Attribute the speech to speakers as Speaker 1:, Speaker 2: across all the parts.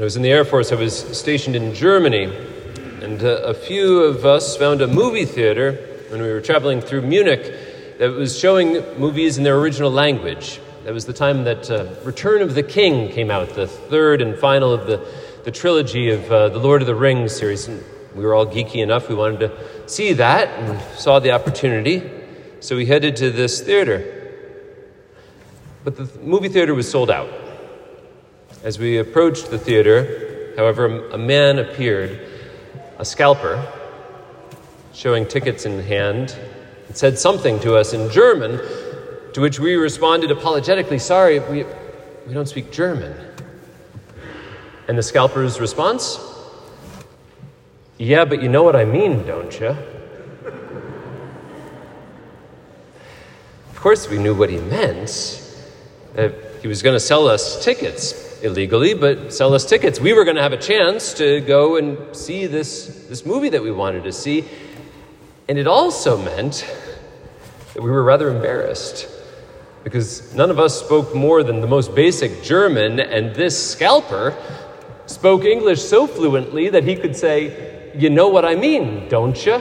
Speaker 1: I was in the Air Force, I was stationed in Germany, and uh, a few of us found a movie theater when we were traveling through Munich that was showing movies in their original language. That was the time that uh, Return of the King came out, the third and final of the, the trilogy of uh, the Lord of the Rings series. And we were all geeky enough, we wanted to see that and saw the opportunity. So we headed to this theater. But the movie theater was sold out. As we approached the theater, however, a man appeared, a scalper, showing tickets in hand, and said something to us in German, to which we responded apologetically, Sorry, we, we don't speak German. And the scalper's response, Yeah, but you know what I mean, don't you? Of course, we knew what he meant. Uh, he was going to sell us tickets illegally, but sell us tickets. We were going to have a chance to go and see this, this movie that we wanted to see. And it also meant that we were rather embarrassed because none of us spoke more than the most basic German, and this scalper spoke English so fluently that he could say, You know what I mean, don't you?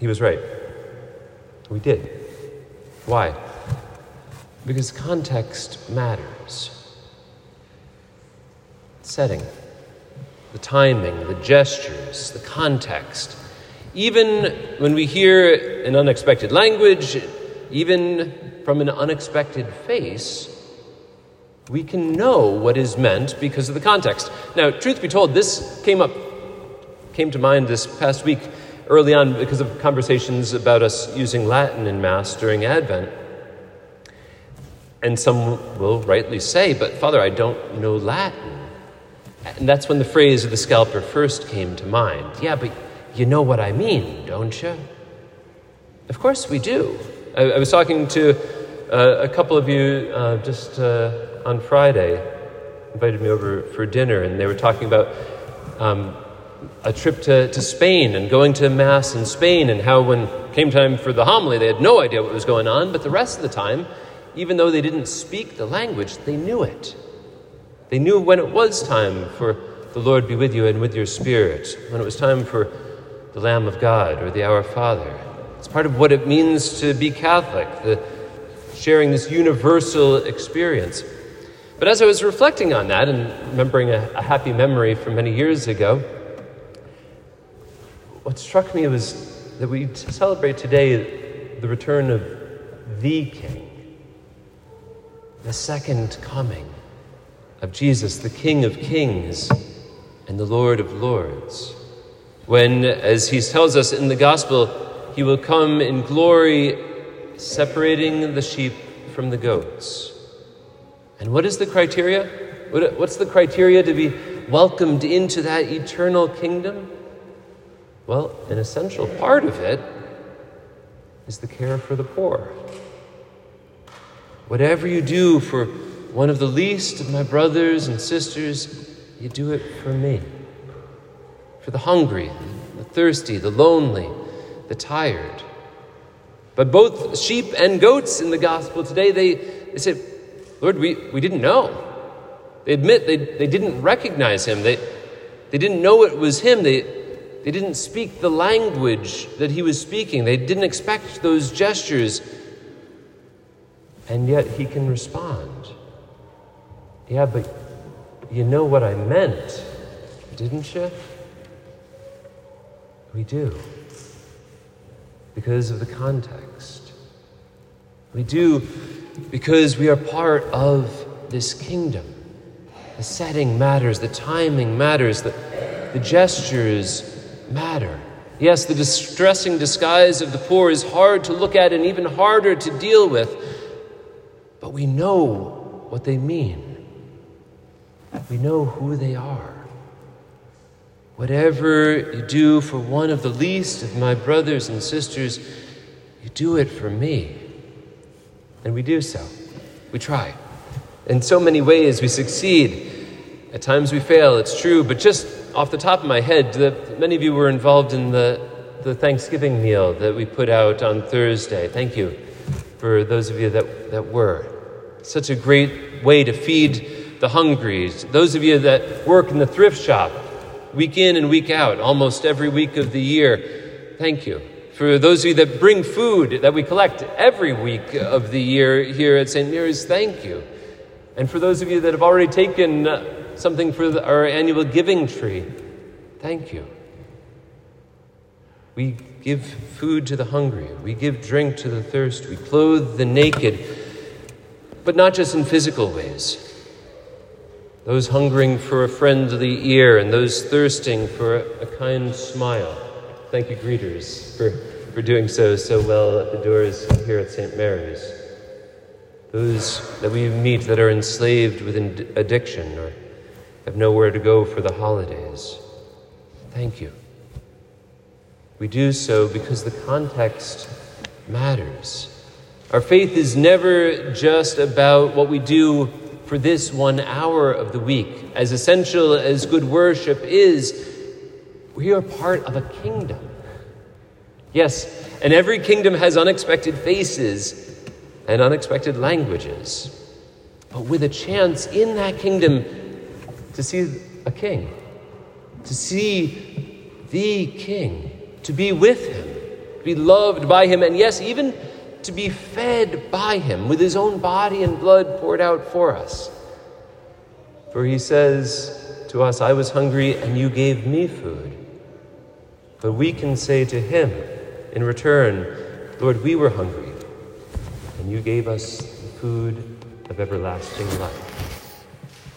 Speaker 1: He was right. We did. Why? Because context matters. Setting, the timing, the gestures, the context. Even when we hear an unexpected language, even from an unexpected face, we can know what is meant because of the context. Now, truth be told, this came up, came to mind this past week early on because of conversations about us using Latin in Mass during Advent. And some will rightly say, but Father, I don't know Latin. And that's when the phrase of the scalper first came to mind. Yeah, but you know what I mean, don't you? Of course we do. I, I was talking to uh, a couple of you uh, just uh, on Friday, invited me over for dinner, and they were talking about um, a trip to, to Spain and going to Mass in Spain, and how when came time for the homily, they had no idea what was going on, but the rest of the time, even though they didn't speak the language, they knew it. They knew when it was time for the Lord be with you and with your spirit, when it was time for the Lamb of God or the Our Father. It's part of what it means to be Catholic, the sharing this universal experience. But as I was reflecting on that and remembering a, a happy memory from many years ago, what struck me was that we celebrate today the return of the King, the second coming of Jesus, the King of Kings and the Lord of Lords. When, as he tells us in the Gospel, he will come in glory, separating the sheep from the goats. And what is the criteria? What's the criteria to be welcomed into that eternal kingdom? Well, an essential part of it is the care for the poor. Whatever you do for one of the least of my brothers and sisters, you do it for me. For the hungry, the thirsty, the lonely, the tired. But both sheep and goats in the gospel today, they, they said, Lord, we, we didn't know. They admit they, they didn't recognize him. They, they didn't know it was him. They, they didn't speak the language that he was speaking. They didn't expect those gestures. And yet he can respond. Yeah, but you know what I meant, didn't you? We do. Because of the context. We do because we are part of this kingdom. The setting matters, the timing matters, the, the gestures matter. Yes, the distressing disguise of the poor is hard to look at and even harder to deal with, but we know what they mean. We know who they are. Whatever you do for one of the least of my brothers and sisters, you do it for me. And we do so. We try. In so many ways, we succeed. At times we fail, it's true, but just off the top of my head, many of you were involved in the, the Thanksgiving meal that we put out on Thursday. Thank you for those of you that, that were. Such a great way to feed the hungry. Those of you that work in the thrift shop, week in and week out, almost every week of the year, thank you. For those of you that bring food that we collect every week of the year here at St. Mary's, thank you. And for those of you that have already taken something for the, our annual giving tree, thank you. We give food to the hungry, we give drink to the thirst, we clothe the naked, but not just in physical ways. Those hungering for a friendly ear and those thirsting for a kind smile. Thank you, greeters, for, for doing so so well at the doors here at St. Mary's. Those that we meet that are enslaved with addiction or have nowhere to go for the holidays. Thank you. We do so because the context matters. Our faith is never just about what we do for this one hour of the week. As essential as good worship is, we are part of a kingdom. Yes, and every kingdom has unexpected faces and unexpected languages. But with a chance in that kingdom to see a king, to see the king, to be with him, to be loved by him, and yes, even to be fed by him with his own body and blood poured out for us. For he says to us, I was hungry and you gave me food. But we can say to him in return, Lord, we were hungry and you gave us the food of everlasting life.